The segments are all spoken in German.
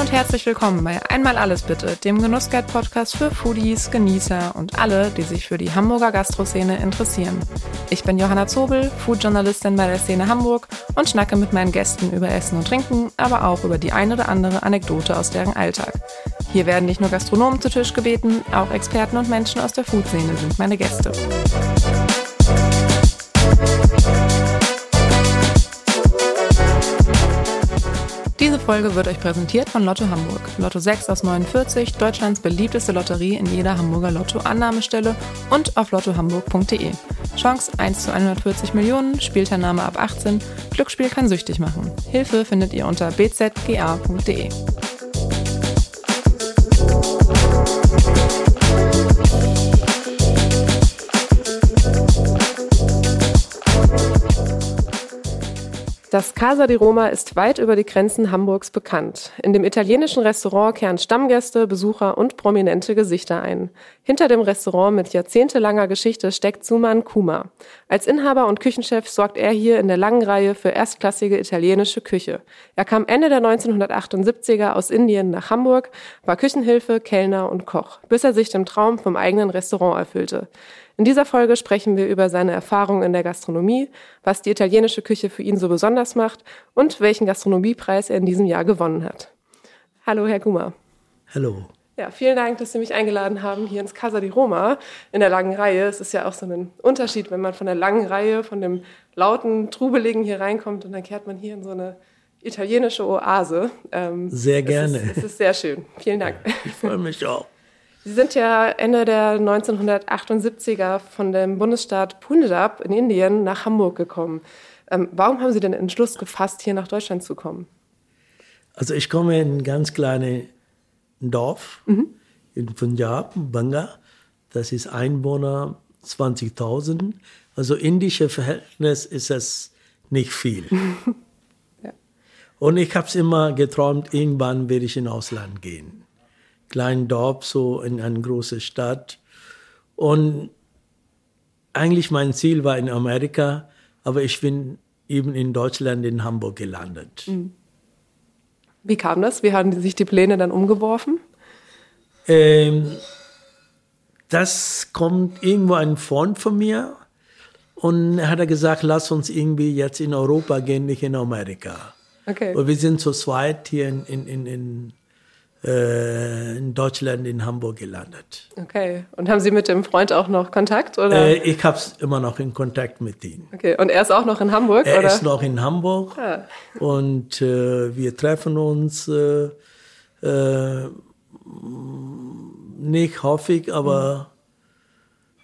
und herzlich willkommen bei Einmal Alles Bitte, dem Genussguide-Podcast für Foodies, Genießer und alle, die sich für die Hamburger Gastroszene interessieren. Ich bin Johanna Zobel, Foodjournalistin bei der Szene Hamburg und schnacke mit meinen Gästen über Essen und Trinken, aber auch über die ein oder andere Anekdote aus deren Alltag. Hier werden nicht nur Gastronomen zu Tisch gebeten, auch Experten und Menschen aus der Foodszene sind meine Gäste. Diese Folge wird euch präsentiert von Lotto Hamburg. Lotto 6 aus 49, Deutschlands beliebteste Lotterie in jeder Hamburger Lotto-Annahmestelle und auf lottohamburg.de. Chance 1 zu 140 Millionen, Spielteilnahme ab 18. Glücksspiel kann süchtig machen. Hilfe findet ihr unter bzga.de. Das Casa di Roma ist weit über die Grenzen Hamburgs bekannt. In dem italienischen Restaurant kehren Stammgäste, Besucher und prominente Gesichter ein. Hinter dem Restaurant mit jahrzehntelanger Geschichte steckt Suman Kuma. Als Inhaber und Küchenchef sorgt er hier in der langen Reihe für erstklassige italienische Küche. Er kam Ende der 1978er aus Indien nach Hamburg, war Küchenhilfe, Kellner und Koch, bis er sich dem Traum vom eigenen Restaurant erfüllte. In dieser Folge sprechen wir über seine Erfahrungen in der Gastronomie, was die italienische Küche für ihn so besonders macht und welchen Gastronomiepreis er in diesem Jahr gewonnen hat. Hallo, Herr Guma. Hallo. Ja, vielen Dank, dass Sie mich eingeladen haben hier ins Casa di Roma in der langen Reihe. Es ist ja auch so ein Unterschied, wenn man von der langen Reihe, von dem lauten, trubeligen hier reinkommt und dann kehrt man hier in so eine italienische Oase. Ähm, sehr gerne. Es ist, es ist sehr schön. Vielen Dank. Ich freue mich auch. Sie sind ja Ende der 1978er von dem Bundesstaat Punjab in Indien nach Hamburg gekommen. Ähm, warum haben Sie den Entschluss gefasst, hier nach Deutschland zu kommen? Also ich komme in ein ganz kleines Dorf mhm. in Punjab, Banga. Das ist Einwohner 20.000. Also indische Verhältnis ist es nicht viel. ja. Und ich habe es immer geträumt, irgendwann werde ich in Ausland gehen kleinen Dorf, so in eine große Stadt. Und eigentlich mein Ziel war in Amerika, aber ich bin eben in Deutschland, in Hamburg gelandet. Mhm. Wie kam das? Wie haben sich die Pläne dann umgeworfen? Ähm, das kommt irgendwo ein Freund von mir und er hat gesagt, lass uns irgendwie jetzt in Europa gehen, nicht in Amerika. Okay. Und wir sind zu zweit hier in, in, in, in äh, in Deutschland, in Hamburg gelandet. Okay. Und haben Sie mit dem Freund auch noch Kontakt? Oder? Äh, ich habe immer noch in Kontakt mit ihm. Okay. Und er ist auch noch in Hamburg? Er oder? ist noch in Hamburg. Ah. Und äh, wir treffen uns äh, äh, nicht häufig, aber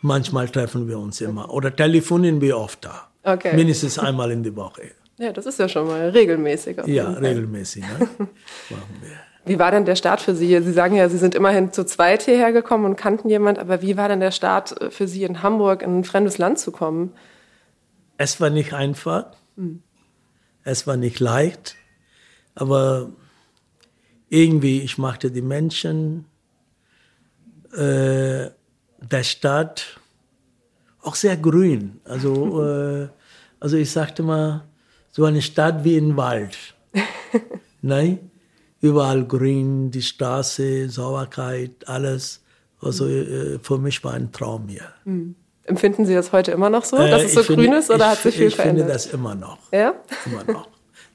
mhm. manchmal treffen wir uns immer. Oder telefonieren wir oft da. Okay. Mindestens einmal in der Woche. Ja, das ist ja schon mal regelmäßig. ja, regelmäßig. Ne? Machen wir. Wie war denn der Start für Sie? Sie sagen ja, Sie sind immerhin zu zweit hierher gekommen und kannten jemand, aber wie war denn der Start äh, für Sie in Hamburg, in ein fremdes Land zu kommen? Es war nicht einfach. Hm. Es war nicht leicht. Aber irgendwie, ich machte die Menschen, äh, der Stadt auch sehr grün. Also, äh, also ich sagte mal, so eine Stadt wie ein Wald. Nein? Überall grün, die Straße, Sauberkeit, alles. Also mhm. für mich war ein Traum hier. Mhm. Empfinden Sie das heute immer noch so, dass äh, es so grün ist oder ich, hat sich viel ich verändert? Ich finde das immer noch. Ja? Immer noch.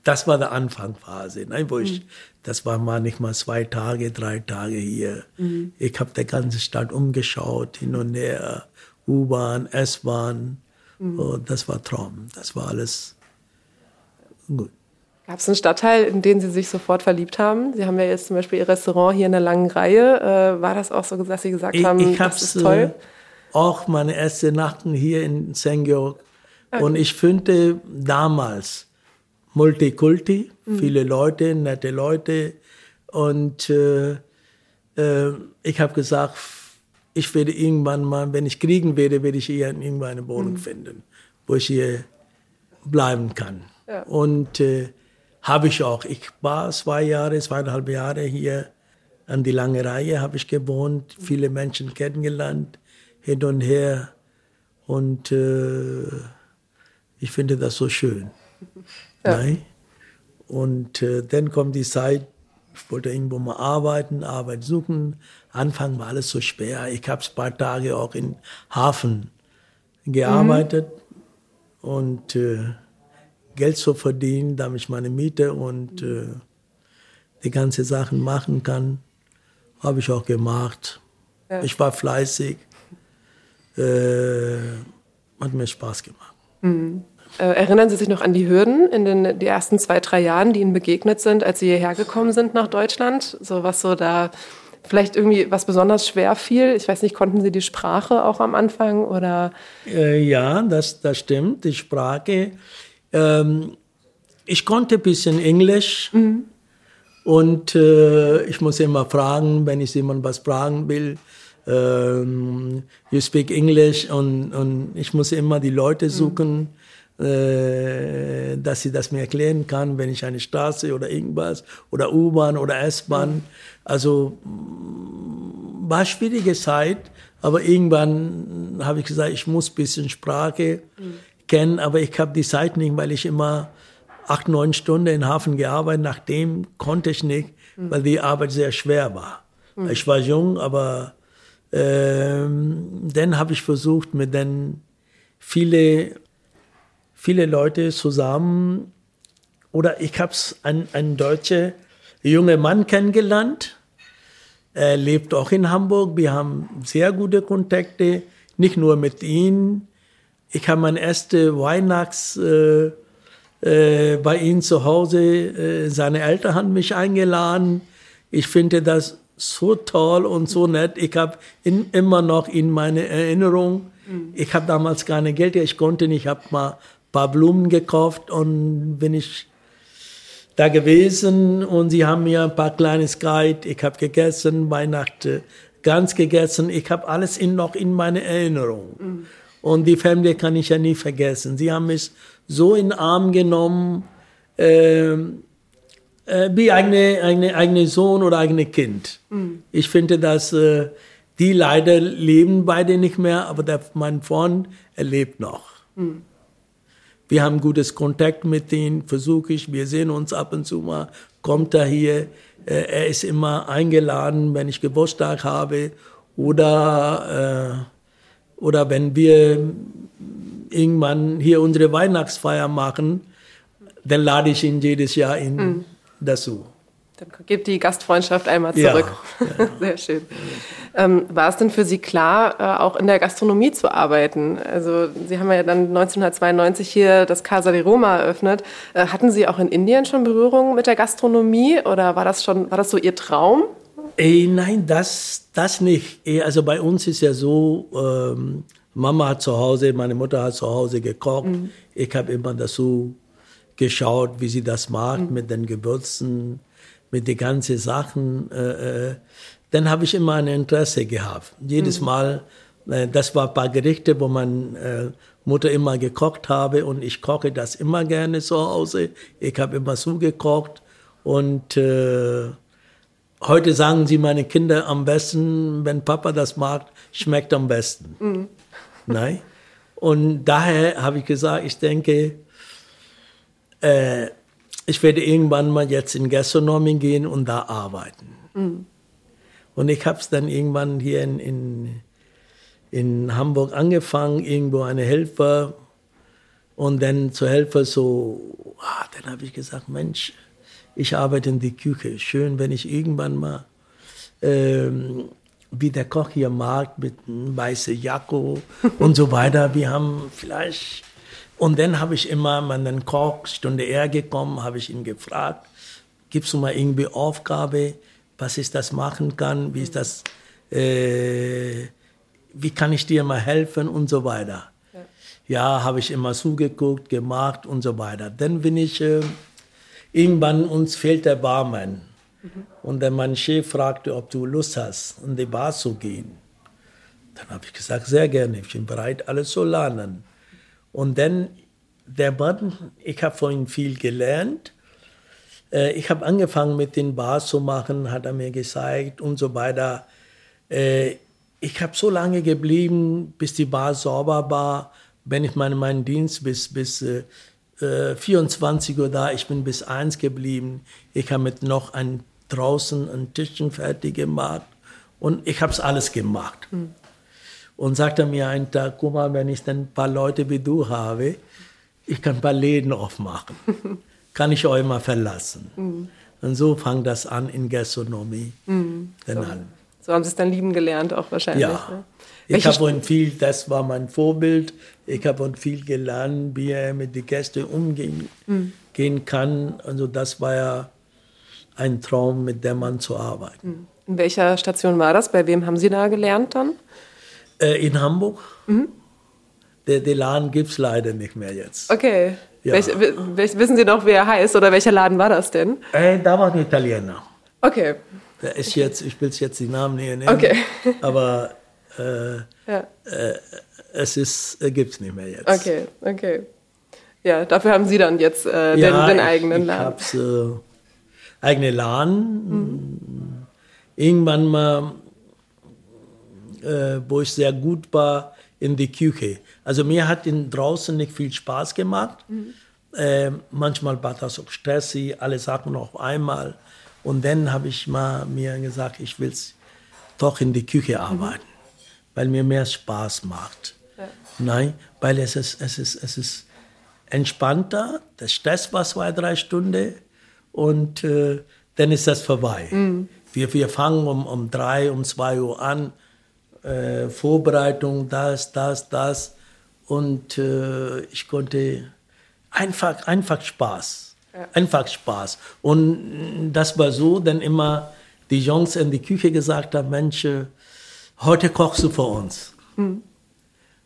Das war der Anfangsphase, ne, wo ich, mhm. das war mal nicht mal zwei Tage, drei Tage hier. Mhm. Ich habe die ganze Stadt umgeschaut, hin und her, U-Bahn, S-Bahn. Mhm. das war Traum. Das war alles gut. Gab es einen Stadtteil, in den Sie sich sofort verliebt haben? Sie haben ja jetzt zum Beispiel Ihr Restaurant hier in der langen Reihe. Äh, war das auch so, dass Sie gesagt ich, haben, ich das ist toll? Äh, auch meine erste Nacht hier in St. Georg. Okay. Und ich finde damals Multikulti, mhm. viele Leute, nette Leute. Und äh, äh, ich habe gesagt, ich werde irgendwann mal, wenn ich kriegen werde, werde ich hier irgendwann eine Wohnung mhm. finden, wo ich hier bleiben kann. Ja. Und äh, habe ich auch. Ich war zwei Jahre, zweieinhalb Jahre hier an die lange Reihe, habe ich gewohnt, viele Menschen kennengelernt, hin und her. Und äh, ich finde das so schön. Ja. Nein? Und äh, dann kommt die Zeit, Ich wollte irgendwo mal arbeiten, Arbeit suchen. Anfang war alles so schwer. Ich habe ein paar Tage auch im Hafen gearbeitet mhm. und äh, Geld zu verdienen, damit ich meine Miete und äh, die ganzen Sachen machen kann. Habe ich auch gemacht. Ja. Ich war fleißig. Äh, hat mir Spaß gemacht. Mhm. Äh, erinnern Sie sich noch an die Hürden in den die ersten zwei, drei Jahren, die Ihnen begegnet sind, als Sie hierher gekommen sind nach Deutschland? So was so da vielleicht irgendwie was besonders schwer fiel? Ich weiß nicht, konnten Sie die Sprache auch am Anfang oder? Äh, ja, das, das stimmt, die Sprache. Ähm, ich konnte ein bisschen Englisch. Mhm. Und äh, ich muss immer fragen, wenn ich jemand was fragen will, ähm, you speak English und, und ich muss immer die Leute suchen, mhm. äh, dass sie das mir erklären kann, wenn ich eine Straße oder irgendwas oder U-Bahn oder S-Bahn. Mhm. Also war schwierige Zeit, aber irgendwann habe ich gesagt, ich muss ein bisschen Sprache mhm. Kennen, aber ich habe die Zeit nicht, weil ich immer acht, neun Stunden in Hafen gearbeitet. Nachdem konnte ich nicht, weil die Arbeit sehr schwer war. Mhm. Ich war jung, aber ähm, dann habe ich versucht, mit den viele, viele Leute zusammen, oder ich habe einen, einen deutschen jungen Mann kennengelernt. Er lebt auch in Hamburg. Wir haben sehr gute Kontakte, nicht nur mit ihm. Ich habe mein erste Weihnachts äh, äh, bei ihm zu Hause. Äh, seine Eltern haben mich eingeladen. Ich finde das so toll und so nett. Ich habe immer noch in meine Erinnerung. Mhm. Ich habe damals keine Geld, ich konnte nicht. Ich habe mal ein paar Blumen gekauft und bin ich da gewesen und sie haben mir ein paar kleines Guide. Ich habe gegessen, Weihnachten ganz gegessen. Ich habe alles in, noch in meine Erinnerung. Mhm. Und die Familie kann ich ja nie vergessen. Sie haben mich so in den Arm genommen, äh, äh, wie eigene, eigene, eigene Sohn oder eigene Kind. Mhm. Ich finde, dass äh, die leider leben beide nicht mehr, aber der, mein Freund, er lebt noch. Mhm. Wir haben gutes Kontakt mit ihm, versuche ich, wir sehen uns ab und zu mal, kommt er hier, äh, er ist immer eingeladen, wenn ich Geburtstag habe oder, äh, oder wenn wir irgendwann hier unsere Weihnachtsfeier machen, dann lade ich ihn jedes Jahr in, mhm. dazu. Dann geht die Gastfreundschaft einmal zurück. Ja, ja. Sehr schön. Ähm, war es denn für Sie klar, äh, auch in der Gastronomie zu arbeiten? Also Sie haben ja dann 1992 hier das Casa de Roma eröffnet. Äh, hatten Sie auch in Indien schon Berührung mit der Gastronomie oder war das schon, war das so Ihr Traum? Ey, nein, das, das nicht. Also bei uns ist ja so, ähm, Mama hat zu Hause, meine Mutter hat zu Hause gekocht. Mhm. Ich habe immer dazu geschaut, wie sie das macht mhm. mit den Gewürzen, mit den ganzen Sachen. Äh, äh. dann habe ich immer ein Interesse gehabt. Jedes mhm. Mal, äh, das war ein paar Gerichte, wo meine äh, Mutter immer gekocht habe und ich koche das immer gerne zu Hause. Ich habe immer zugekocht und äh, heute sagen sie meine Kinder am besten, wenn Papa das mag, schmeckt am besten. Mhm. Nein. Und daher habe ich gesagt, ich denke, äh, ich werde irgendwann mal jetzt in Gastronomie gehen und da arbeiten. Mhm. Und ich habe es dann irgendwann hier in, in, in Hamburg angefangen, irgendwo eine Helfer und dann zur Helfer so, ah, dann habe ich gesagt, Mensch, ich arbeite in der Küche. Schön, wenn ich irgendwann mal ähm, wie der Koch hier mag, mit einem weißen Jacke und so weiter. Wir haben vielleicht, und dann habe ich immer meinen Koch, Stunde eher gekommen, habe ich ihn gefragt, gibst du mal irgendwie Aufgabe, was ich das machen kann, wie ist das, äh, wie kann ich dir mal helfen und so weiter. Ja, ja habe ich immer zugeguckt, gemacht und so weiter. Dann bin ich, äh, irgendwann uns fehlt der Barmann. Mhm. Und dann mein Chef fragte, ob du Lust hast, in die Bar zu gehen. Dann habe ich gesagt, sehr gerne, ich bin bereit, alles zu lernen. Und dann der Mann, ich habe von ihm viel gelernt. Äh, ich habe angefangen mit den Bars zu machen, hat er mir gezeigt und so weiter. Äh, ich habe so lange geblieben, bis die Bar sauber war. Wenn ich meine, meinen Dienst bis, bis äh, 24 Uhr da, ich bin bis 1 geblieben. Ich habe mit noch ein draußen ein Tischchen fertig gemacht und ich habe es alles gemacht. Mhm. Und sagte mir einen Tag, guck mal, wenn ich dann ein paar Leute wie du habe, ich kann ein paar Läden aufmachen. kann ich euch mal verlassen. Mhm. Und so fang das an in Gastronomie. Mhm. So. so. haben sie es dann lieben gelernt auch wahrscheinlich. Ja. Ne? Ich habe viel, das war mein Vorbild. Ich habe viel gelernt, wie er mit den Gästen umgehen mhm. gehen kann. Also das war ja ein Traum, mit dem Mann zu arbeiten. Mhm. In welcher Station war das? Bei wem haben Sie da gelernt dann? Äh, in Hamburg. Mhm. Der, der Laden gibt es leider nicht mehr jetzt. Okay. Ja. Welch, welch, wissen Sie noch, wer er heißt oder welcher Laden war das denn? Äh, da war ein Italiener. Okay. Der ist jetzt, ich will jetzt die Namen nicht nennen, okay. aber äh, ja. äh, es ist, äh, gibt es nicht mehr jetzt. Okay, okay. Ja, dafür haben Sie dann jetzt äh, ja, den, den, eigenen ich, Laden. Ich habe äh, eigene Laden. Mhm. Irgendwann mal, äh, wo ich sehr gut war, in die Küche. Also mir hat in draußen nicht viel Spaß gemacht. Mhm. Äh, manchmal war das auch stressig, alle Sachen auf einmal. Und dann habe ich mal mir gesagt, ich will doch in die Küche mhm. arbeiten, mhm. weil mir mehr Spaß macht. Nein, weil es ist, es, ist, es ist entspannter, der Stress war zwei, drei Stunden und äh, dann ist das vorbei. Mhm. Wir, wir fangen um, um drei, um zwei Uhr an äh, Vorbereitung, das, das, das. Und äh, ich konnte einfach, einfach Spaß. Ja. Einfach Spaß. Und das war so, denn immer die Jungs in die Küche gesagt haben, Mensch, äh, heute kochst du für uns. Mhm.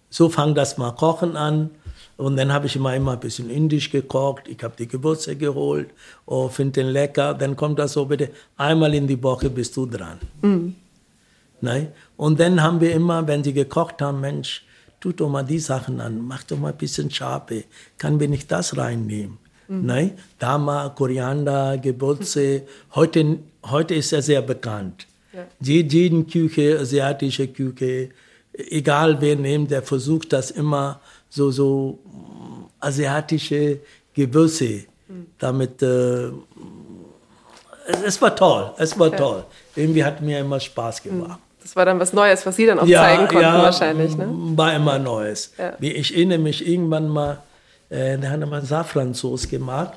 So fang das mal Kochen an. Und dann habe ich immer, immer ein bisschen indisch gekocht. Ich habe die Gewürze geholt. Oh, finde den lecker. Dann kommt das so bitte, einmal in die Woche bist du dran. Mhm. Nein? Und dann haben wir immer, wenn sie gekocht haben, Mensch, tut doch mal die Sachen an, mach doch mal ein bisschen Schabe, kann wir nicht das reinnehmen? Mhm. Nein? Da mal Koriander, Gewürze, heute, heute ist er sehr bekannt. Ja. Jede Küche, asiatische Küche, egal wer nimmt, der versucht das immer so, so asiatische Gewürze, mhm. damit, äh, es, war toll, es war ja. toll. Irgendwie hat mir immer Spaß gemacht. Das war dann was Neues, was Sie dann auch ja, zeigen konnten ja, wahrscheinlich. Ne? War immer Neues. Ja. Wie ich erinnere mich irgendwann mal, äh, da haben wir Safransauce gemacht.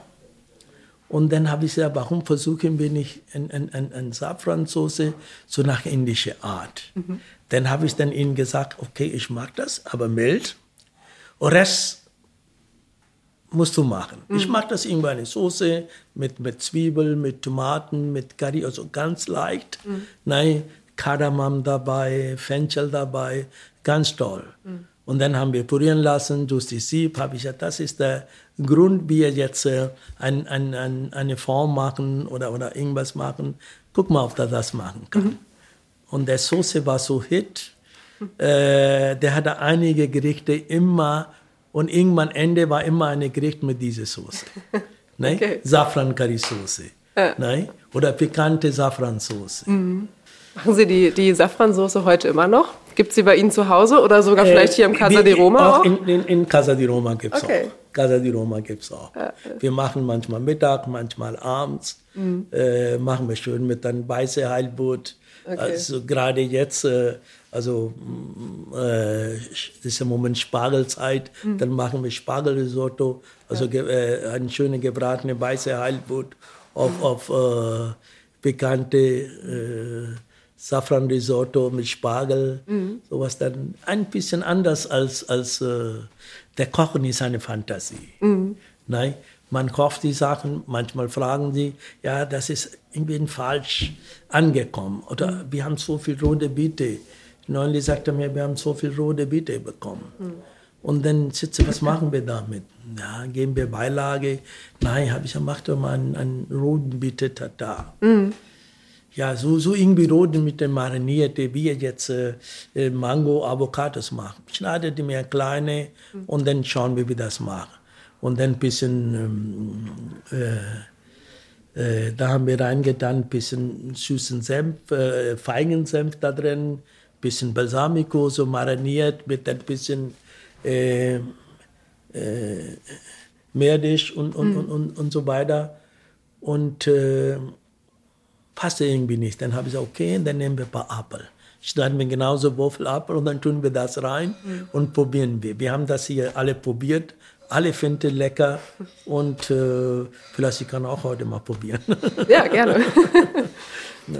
Und dann habe ich gesagt, warum versuchen wir nicht eine ein, ein, ein so nach indischer Art? Mhm. Dann habe ich dann ihnen gesagt, okay, ich mag das, aber mild. Und Rest musst du machen. Mhm. Ich mag das irgendwie eine Soße mit, mit Zwiebeln, mit Tomaten, mit Curry, also ganz leicht. Mhm. Nein, Kardamom dabei, Fenchel dabei, ganz toll. Mhm. Und dann haben wir purieren lassen durch die Sieb, habe ich gesagt, das ist der Grund, wie wir jetzt äh, ein, ein, ein, eine Form machen oder, oder irgendwas machen. Guck mal, ob er das machen kann. Mhm. Und der Soße war so hit, äh, der hatte einige Gerichte immer und irgendwann Ende war immer ein Gericht mit dieser Soße. ne? okay. Safran Curry Soße. Ja. Ne? Oder pikante Safransoße. Mhm. Machen Sie die, die Safransoße heute immer noch? Gibt es sie bei Ihnen zu Hause oder sogar äh, vielleicht hier im Casa di Roma auch? In, in, in Casa di Roma gibt es okay. auch. Casa di Roma gibt auch. Ja. Wir machen manchmal Mittag, manchmal abends. Mhm. Äh, machen wir schön mit einem weißen Heilbutt. Okay. Also gerade jetzt, äh, also äh, das ist im Moment Spargelzeit, mhm. dann machen wir Spargelrisotto, also ja. äh, eine schöne gebratene weiße Heilbutt auf, mhm. auf äh, bekannte äh, Safran-Risotto mit Spargel, mhm. sowas dann ein bisschen anders als, als äh, der Kochen ist eine Fantasie. Mhm. Nein, man kocht die Sachen, manchmal fragen sie, ja, das ist irgendwie falsch angekommen oder mhm. wir haben so viel rote Beete. Neulich sagte mir, wir haben so viel rote Beete bekommen. Und dann sitze, was machen wir damit? Ja, geben wir Beilage? Nein, habe ich gemacht, mal einen, einen roten Beete Tatar. Ja, so, so irgendwie roten mit dem Marinierte, wie jetzt äh, äh, Mango, Avocados machen. Schneide die mir kleine mhm. und dann schauen wir, wie das machen. Und dann ein bisschen, ähm, äh, äh, da haben wir reingetan, ein bisschen süßen Senf, äh, Feigensenf da drin, ein bisschen Balsamico, so mariniert mit ein bisschen äh, äh, Meerdisch und, und, mhm. und, und, und so weiter. Und passte irgendwie nicht. Dann habe ich gesagt, okay, dann nehmen wir ein paar Apfel. Schneiden wir genauso Apfel und dann tun wir das rein mhm. und probieren wir. Wir haben das hier alle probiert. Alle finden lecker und äh, vielleicht ich kann auch heute mal probieren. Ja, gerne.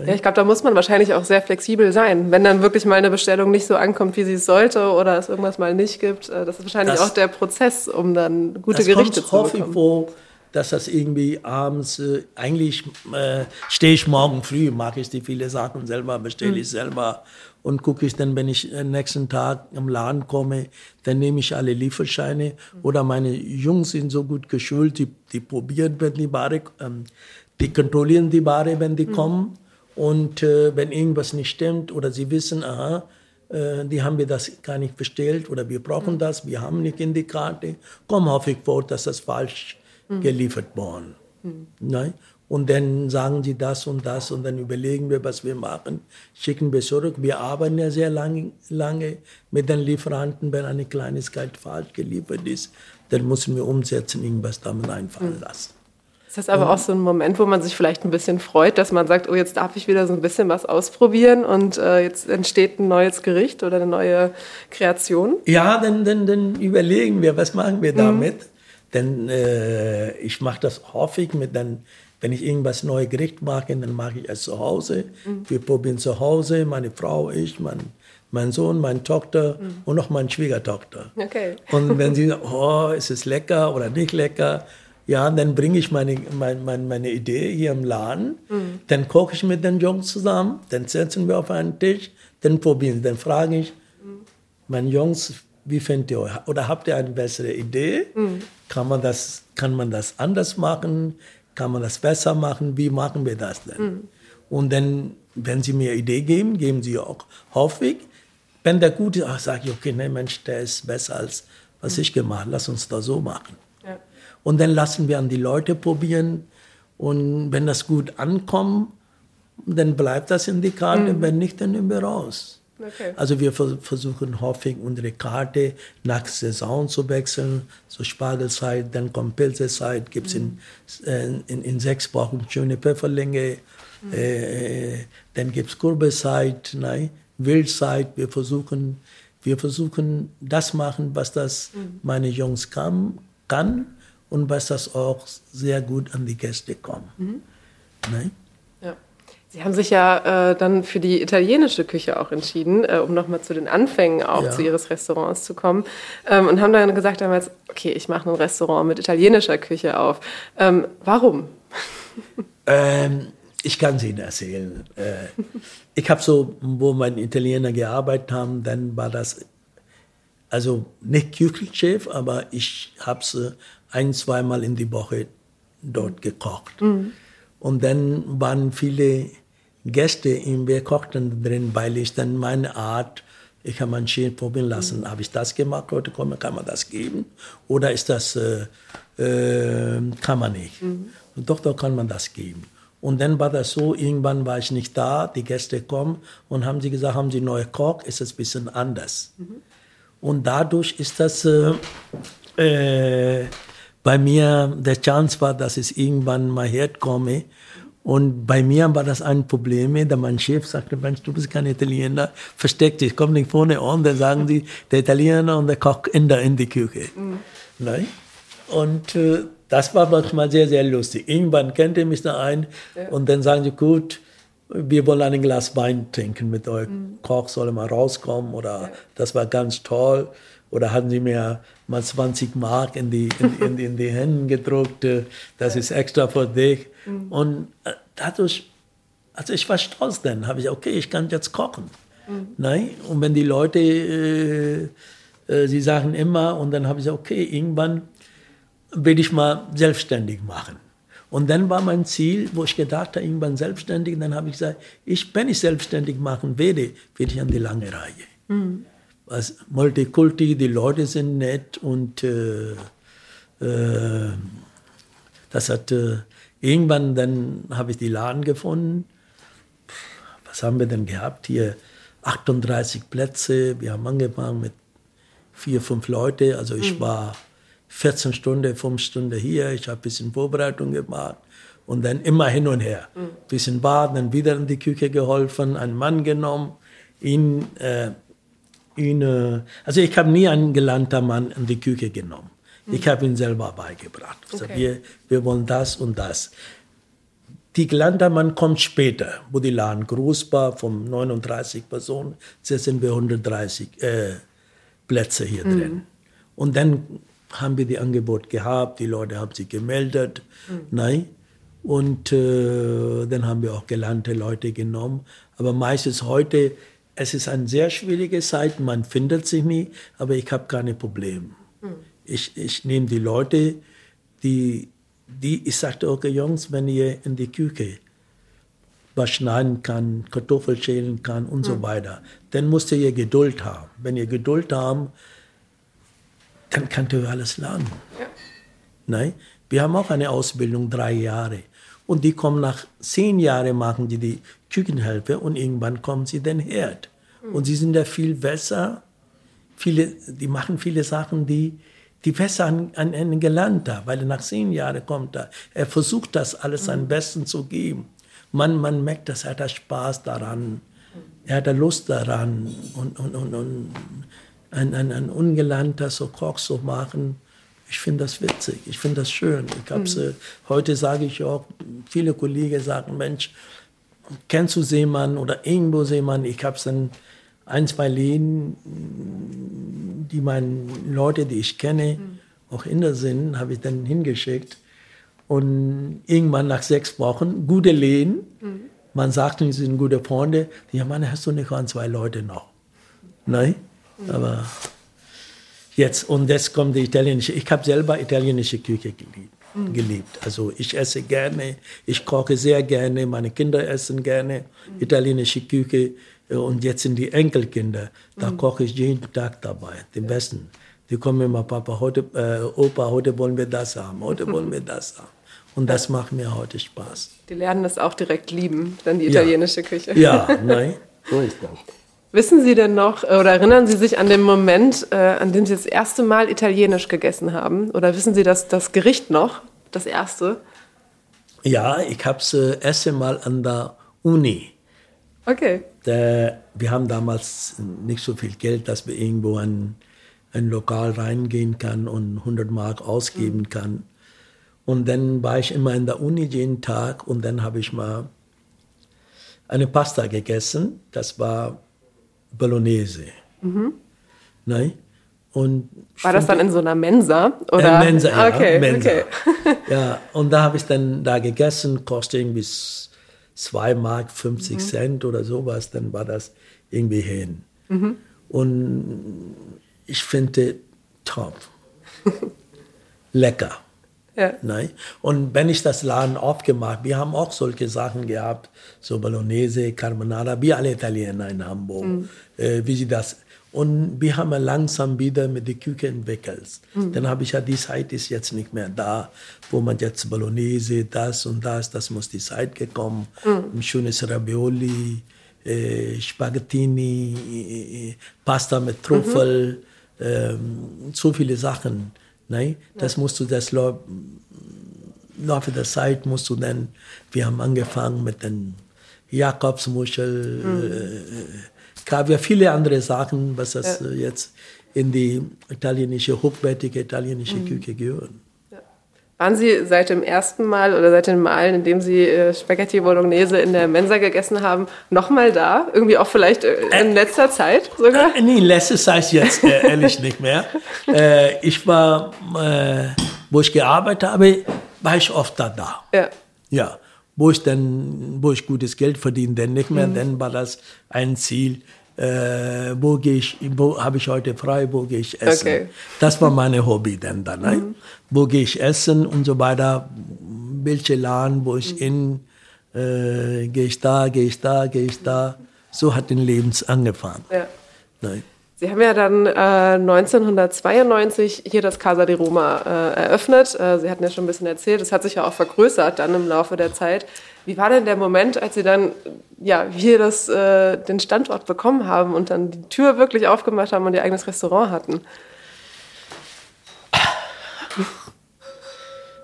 Ja, ich glaube, da muss man wahrscheinlich auch sehr flexibel sein. Wenn dann wirklich mal eine Bestellung nicht so ankommt, wie sie es sollte, oder es irgendwas mal nicht gibt, äh, das ist wahrscheinlich das, auch der Prozess, um dann gute Gerichte zu bekommen. Ich vor, dass das irgendwie abends, äh, eigentlich äh, stehe ich morgen früh, mache ich die viele Sachen selber, bestelle mhm. ich selber und gucke ich dann, wenn ich am nächsten Tag im Laden komme, dann nehme ich alle Lieferscheine mhm. oder meine Jungs sind so gut geschult, die, die probieren, wenn die Ware, ähm, die kontrollieren die Ware, wenn die mhm. kommen und äh, wenn irgendwas nicht stimmt oder sie wissen, aha, äh, die haben wir das gar nicht bestellt oder wir brauchen mhm. das, wir haben nicht in die Karte, kommt häufig vor, dass das falsch mhm. geliefert worden. Mhm. Nein? Und dann sagen sie das und das und dann überlegen wir, was wir machen, schicken wir zurück. Wir arbeiten ja sehr lange, lange mit den Lieferanten, wenn eine Kleinigkeit falsch geliefert ist, dann müssen wir umsetzen, irgendwas damit einfallen mhm. lassen. Ist das aber auch so ein Moment, wo man sich vielleicht ein bisschen freut, dass man sagt, oh, jetzt darf ich wieder so ein bisschen was ausprobieren und äh, jetzt entsteht ein neues Gericht oder eine neue Kreation? Ja, dann, dann, dann überlegen wir, was machen wir damit. Mhm. Denn äh, ich mache das häufig mit dann, wenn ich irgendwas neues Gericht mache, dann mache ich es zu Hause. Mhm. Wir probieren zu Hause, meine Frau, ich, mein, mein Sohn, meine Tochter mhm. und noch meine Schwiegertochter. Okay. Und wenn sie sagen, oh, ist es lecker oder nicht lecker, ja, dann bringe ich meine, meine, meine, meine Idee hier im Laden, mhm. dann koche ich mit den Jungs zusammen, dann setzen wir auf einen Tisch, dann probieren, dann frage ich, mhm. meine Jungs, wie findet ihr euch? Oder habt ihr eine bessere Idee? Mhm. Kann, man das, kann man das anders machen? Kann man das besser machen? Wie machen wir das denn? Mhm. Und dann, wenn sie mir Idee geben, geben sie auch häufig. Wenn der gut ist, sage ich, okay, nee, Mensch, der ist besser als was mhm. ich gemacht habe, lass uns da so machen. Und dann lassen wir an die Leute probieren. Und wenn das gut ankommt, dann bleibt das in die Karte. Mhm. Wenn nicht, dann nehmen wir raus. Okay. Also wir versuchen häufig unsere Karte nach Saison zu wechseln. So Spargelzeit, dann kommt Pilzezeit, gibt es mhm. in, äh, in, in, sechs Wochen schöne Pfefferlinge. Mhm. Äh, dann gibt es Kurbelzeit, nein, Wildzeit. Wir versuchen, wir versuchen das machen, was das mhm. meine Jungs kann, kann und was das auch sehr gut an die Gäste kommt. Mhm. Sie haben sich ja äh, dann für die italienische Küche auch entschieden, äh, um nochmal zu den Anfängen auch ja. zu Ihres Restaurants zu kommen. Ähm, und haben dann gesagt damals, okay, ich mache ein Restaurant mit italienischer Küche auf. Ähm, warum? Ähm, ich kann es Ihnen erzählen. Äh, ich habe so, wo meine Italiener gearbeitet haben, dann war das also nicht Küchenchef, aber ich habe es äh, ein, zweimal in die Woche dort gekocht. Mhm. Und dann waren viele Gäste, wir kochten drin, weil ich dann meine Art, ich habe meinen Chef probieren lassen, mhm. habe ich das gemacht, heute kann man das geben? Oder ist das, äh, äh, kann man nicht? Mhm. Doch, doch kann man das geben. Und dann war das so, irgendwann war ich nicht da, die Gäste kommen und haben sie gesagt, haben sie neue Koch, ist es ein bisschen anders. Mhm. Und dadurch ist das äh, äh, bei mir, der Chance war, dass ich irgendwann mal herkomme. Und bei mir war das ein Problem, da mein Chef sagte, Mensch, du bist kein Italiener, versteck dich, komm nicht vorne an, dann sagen die, der Italiener und der Koch in, der, in die Küche. Mhm. Nein? Und äh, das war manchmal sehr, sehr lustig. Irgendwann kennt ihr mich da ein ja. und dann sagen sie, gut, wir wollen ein Glas Wein trinken mit euch. Mhm. Koch soll mal rauskommen oder ja. das war ganz toll. Oder haben sie mir mal 20 Mark in die, in, in, in die Hände gedruckt, das ist extra für dich. Mhm. Und äh, dadurch, also ich war stolz dann, habe ich, okay, ich kann jetzt kochen. Mhm. Nein? Und wenn die Leute, äh, äh, sie sagen immer, und dann habe ich gesagt, okay, irgendwann will ich mal selbstständig machen. Und dann war mein Ziel, wo ich gedacht habe, irgendwann selbstständig, dann habe ich gesagt, ich, wenn ich selbstständig machen werde, werde ich an die lange Reihe. Mhm. Also Multikulti, die Leute sind nett und äh, äh, das hat äh, irgendwann, dann habe ich die Laden gefunden. Was haben wir denn gehabt? Hier 38 Plätze. Wir haben angefangen mit vier, fünf Leute. Also ich mhm. war 14 Stunden, 5 Stunden hier. Ich habe ein bisschen Vorbereitung gemacht. Und dann immer hin und her. Mhm. Bisschen baden, dann wieder in die Küche geholfen, einen Mann genommen, ihn, äh, äh, also ich habe nie einen gelernten Mann in die Küche genommen. Mhm. Ich habe ihn selber beigebracht. Also okay. wir, wir wollen das und das. Die gelernte Mann kommt später, wo die Laden groß war, von 39 Personen, jetzt sind wir 130 äh, Plätze hier mhm. drin. Und dann haben wir die Angebot gehabt, die Leute haben sich gemeldet, mhm. nein. Und äh, dann haben wir auch gelernte Leute genommen. Aber meistens heute, es ist eine sehr schwierige Zeit, man findet sich nie, aber ich habe keine Probleme. Mhm. Ich, ich nehme die Leute, die, die, ich sagte, okay Jungs, wenn ihr in die Küche was schneiden kann, Kartoffeln schälen kann und mhm. so weiter, dann musst ihr Geduld haben. Wenn ihr Geduld haben, dann könnt ihr alles lernen. Ja. Nein? Wir haben auch eine Ausbildung, drei Jahre. Und die kommen nach zehn Jahren, machen die die Küchenhelfer und irgendwann kommen sie den Herd. Und sie sind da viel besser. Viele, die machen viele Sachen, die, die besser an, an einen gelernt haben, weil er nach zehn Jahren kommt er. Er versucht das alles mhm. am besten zu geben. Man, man merkt, dass er hat Spaß daran. Er hat Lust daran. Und, und, und, und ein, ein, ein ungelernter so Koch zu machen, ich finde das witzig, ich finde das schön. Ich hab's, mhm. äh, heute sage ich auch, viele Kollegen sagen, Mensch, kennst du Seemann oder irgendwo Seemann? Ich habe dann ein, zwei Läden, die meine Leute, die ich kenne, mhm. auch in der sind, habe ich dann hingeschickt. Und irgendwann nach sechs Wochen, gute Läden, mhm. man sagt, sie sind gute Freunde, ja, Mann, hast du nicht an zwei Leute noch? Nein, mhm. aber Jetzt, und jetzt kommt die italienische. Ich habe selber italienische Küche geliebt, mhm. geliebt. Also ich esse gerne, ich koche sehr gerne, meine Kinder essen gerne mhm. italienische Küche. Und jetzt sind die Enkelkinder, da mhm. koche ich jeden Tag dabei, die besten. Die kommen immer, Papa, heute, äh, Opa, heute wollen wir das haben, heute wollen wir das haben. Und das macht mir heute Spaß. Die lernen das auch direkt lieben, dann die italienische ja. Küche. Ja, nein, so ist das. Wissen Sie denn noch äh, oder erinnern Sie sich an den Moment, äh, an dem Sie das erste Mal Italienisch gegessen haben? Oder wissen Sie das, das Gericht noch, das erste? Ja, ich habe es äh, erste Mal an der Uni. Okay. Der, wir haben damals nicht so viel Geld, dass wir irgendwo ein, ein Lokal reingehen kann und 100 Mark ausgeben mhm. kann. Und dann war ich immer in der Uni jeden Tag und dann habe ich mal eine Pasta gegessen. Das war Bolognese. Mhm. Nein? Und War das dann in so einer Mensa? Oder? Äh, Mensa, ja. Okay, Mensa. Okay. ja, und da habe ich dann da gegessen, kostet irgendwie 2 Mark 50 mhm. Cent oder sowas, dann war das irgendwie hin. Mhm. Und ich finde top. Lecker. Ja. Nein? Und wenn ich das Laden aufgemacht, wir haben auch solche Sachen gehabt, so Bolognese, Carbonara, wie alle Italiener in Hamburg, mhm. äh, wie sie das. Und wir haben langsam wieder mit der Küche entwickelt. Mhm. Dann habe ich ja, die Zeit ist jetzt nicht mehr da, wo man jetzt Bolognese, das und das, das muss die Zeit gekommen. Mhm. Ein schönes Ravioli, äh, Spaghettini, äh, Pasta mit Trüffel, mhm. ähm, so viele Sachen. Nein, das musst du das Laufe der Zeit musst du dann, wir haben angefangen mit den Jakobsmuschel, mhm. äh, Kaviar, viele andere Sachen, was das ja. jetzt in die italienische, hochwertige italienische mhm. Küche gehören. Waren Sie seit dem ersten Mal oder seit den Malen, in dem Sie äh, Spaghetti Bolognese in der Mensa gegessen haben, nochmal da? Irgendwie auch vielleicht äh, in äh, letzter Zeit sogar? Äh, nee, in letzter Zeit jetzt ehrlich nicht mehr. Ich war, wo ich gearbeitet habe, war ich oft da. da. Ja. Ja. Wo ich dann, wo ich gutes Geld verdiene, dann nicht mehr. Mhm. Dann war das ein Ziel, äh, wo gehe ich, wo habe ich heute frei, wo gehe ich essen. Okay. Das war meine Hobby dann. dann ne? mhm. Wo gehe ich essen und so weiter. Welche Laden, wo ich mhm. in, äh, gehe ich da, gehe ich da, gehe ich da. So hat den Lebens angefangen. Ja. Nein. Sie haben ja dann äh, 1992 hier das Casa di Roma äh, eröffnet. Äh, Sie hatten ja schon ein bisschen erzählt, es hat sich ja auch vergrößert dann im Laufe der Zeit. Wie war denn der Moment, als Sie dann ja, hier das, äh, den Standort bekommen haben und dann die Tür wirklich aufgemacht haben und Ihr eigenes Restaurant hatten?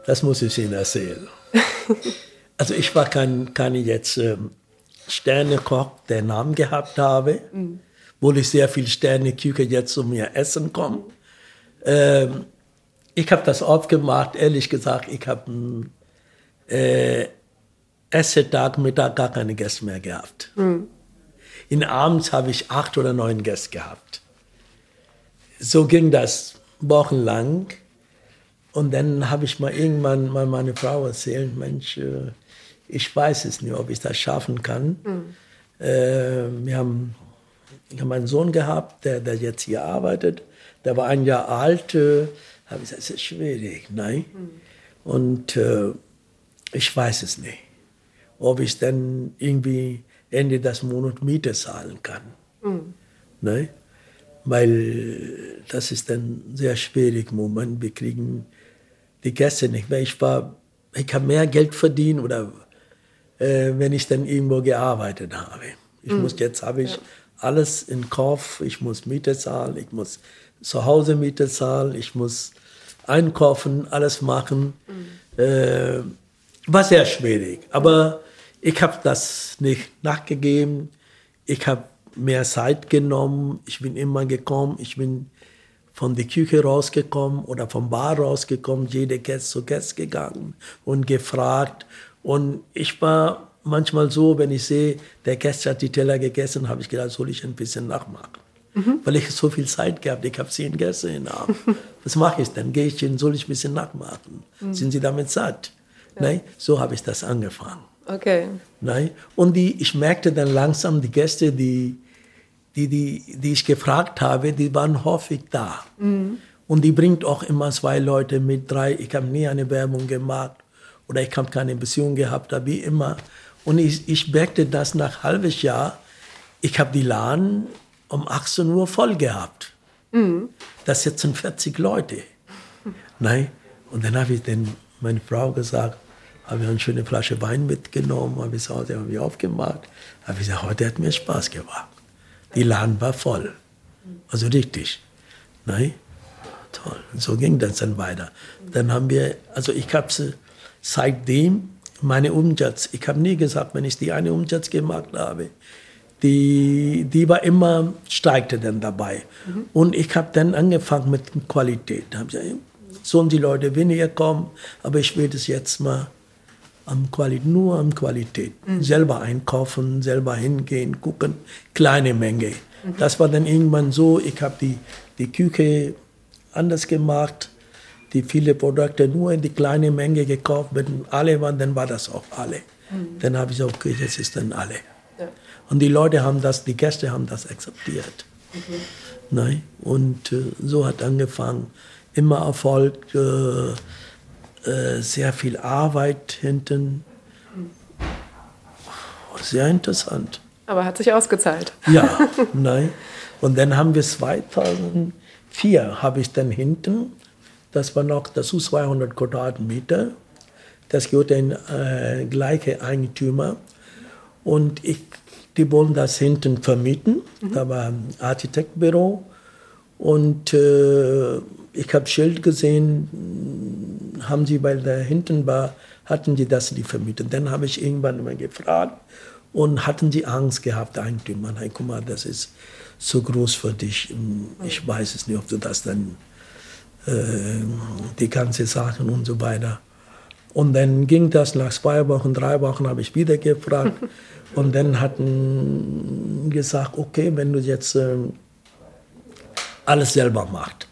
Das muss ich Ihnen erzählen. Also ich war kein, kein jetzt ähm, Sternekoch, der Namen gehabt habe, mhm. obwohl ich sehr viel Sterneküche jetzt zu mir essen komme. Ähm, ich habe das aufgemacht, ehrlich gesagt, ich habe äh, Essetag, Mittag gar keine Gäste mehr gehabt. Mhm. In Abends habe ich acht oder neun Gäste gehabt. So ging das wochenlang. Und dann habe ich mal irgendwann mal meine Frau erzählt, Mensch, äh, ich weiß es nicht, ob ich das schaffen kann. Mhm. Äh, wir haben, ich habe einen Sohn gehabt, der, der jetzt hier arbeitet. Der war ein Jahr alt. Äh, habe ich gesagt, es ist schwierig, nein. Mhm. Und äh, ich weiß es nicht, ob ich dann irgendwie Ende des Monats Miete zahlen kann. Mhm. Ne? Weil das ist dann sehr schwierig im Moment. Wir kriegen die Gäste nicht. Weil ich war, ich habe mehr Geld verdient oder äh, wenn ich dann irgendwo gearbeitet habe. Ich mhm. muss jetzt habe ich ja. alles in Kauf. Ich muss Miete zahlen, ich muss zu Hause Miete zahlen, ich muss einkaufen, alles machen. Mhm. Äh, war sehr schwierig. Aber ich habe das nicht nachgegeben. Ich habe mehr Zeit genommen. Ich bin immer gekommen. Ich bin von der Küche rausgekommen oder vom Bar rausgekommen, jede Gast zu Gast gegangen und gefragt. Und ich war manchmal so, wenn ich sehe, der Gast hat die Teller gegessen, habe ich gedacht, soll ich ein bisschen nachmachen. Mhm. Weil ich so viel Zeit gehabt, ich habe zehn Gäste in Abend. Was mache ich dann? Gehe ich hin, soll ich ein bisschen nachmachen? Mhm. Sind sie damit satt? Nein, so habe ich das angefangen. Okay. Nein? Und die, ich merkte dann langsam, die Gäste, die, die, die, die ich gefragt habe, die waren häufig da. Mhm. Und die bringt auch immer zwei Leute mit, drei. Ich habe nie eine Werbung gemacht oder ich habe keine Beziehung gehabt, wie immer. Und ich, ich merkte das nach halbes Jahr. Ich habe die Laden um 18 Uhr voll gehabt. Mhm. Das sitzen 40 Leute. Nein. Und dann habe ich den, meine Frau gesagt, habe ich eine schöne Flasche Wein mitgenommen, habe ich Hause habe ich aufgemacht. Habe ich gesagt, heute hat mir Spaß gemacht. Die Laden war voll. Also richtig. Nein? Toll. Und so ging das dann weiter. Dann haben wir, also ich habe seitdem meine Umsatz, ich habe nie gesagt, wenn ich die eine Umsatz gemacht habe, die, die war immer, steigte dann dabei. Mhm. Und ich habe dann angefangen mit Qualität. Da habe ich gesagt, sollen die Leute weniger kommen, aber ich will das jetzt mal am Qualität, nur am Qualität. Mhm. Selber einkaufen, selber hingehen, gucken, kleine Menge. Mhm. Das war dann irgendwann so, ich habe die, die Küche anders gemacht, die viele Produkte nur in die kleine Menge gekauft. Wenn alle waren, dann war das auch alle. Mhm. Dann habe ich gesagt, okay, das ist dann alle. Ja. Und die Leute haben das, die Gäste haben das akzeptiert. Mhm. Nein? Und äh, so hat angefangen. Immer Erfolg. Äh, äh, sehr viel Arbeit hinten. Sehr interessant. Aber hat sich ausgezahlt. Ja, nein. Und dann haben wir 2004, habe ich dann hinten, das war noch das 200 Quadratmeter, das gehört den äh, gleichen Eigentümer. Und ich, die wollen das hinten vermieten. Mhm. Da war ein Architektbüro. Und äh, ich habe Schild gesehen, haben sie, weil da hinten war, hatten die das nicht vermietet. Dann habe ich irgendwann mal gefragt und hatten sie Angst gehabt, Eigentümer. Hey, guck mal, das ist so groß für dich. Ich weiß es nicht, ob du das dann, äh, die ganze Sachen und so weiter. Und dann ging das nach zwei Wochen, drei Wochen, habe ich wieder gefragt. und dann hatten gesagt, okay, wenn du jetzt äh, alles selber machst,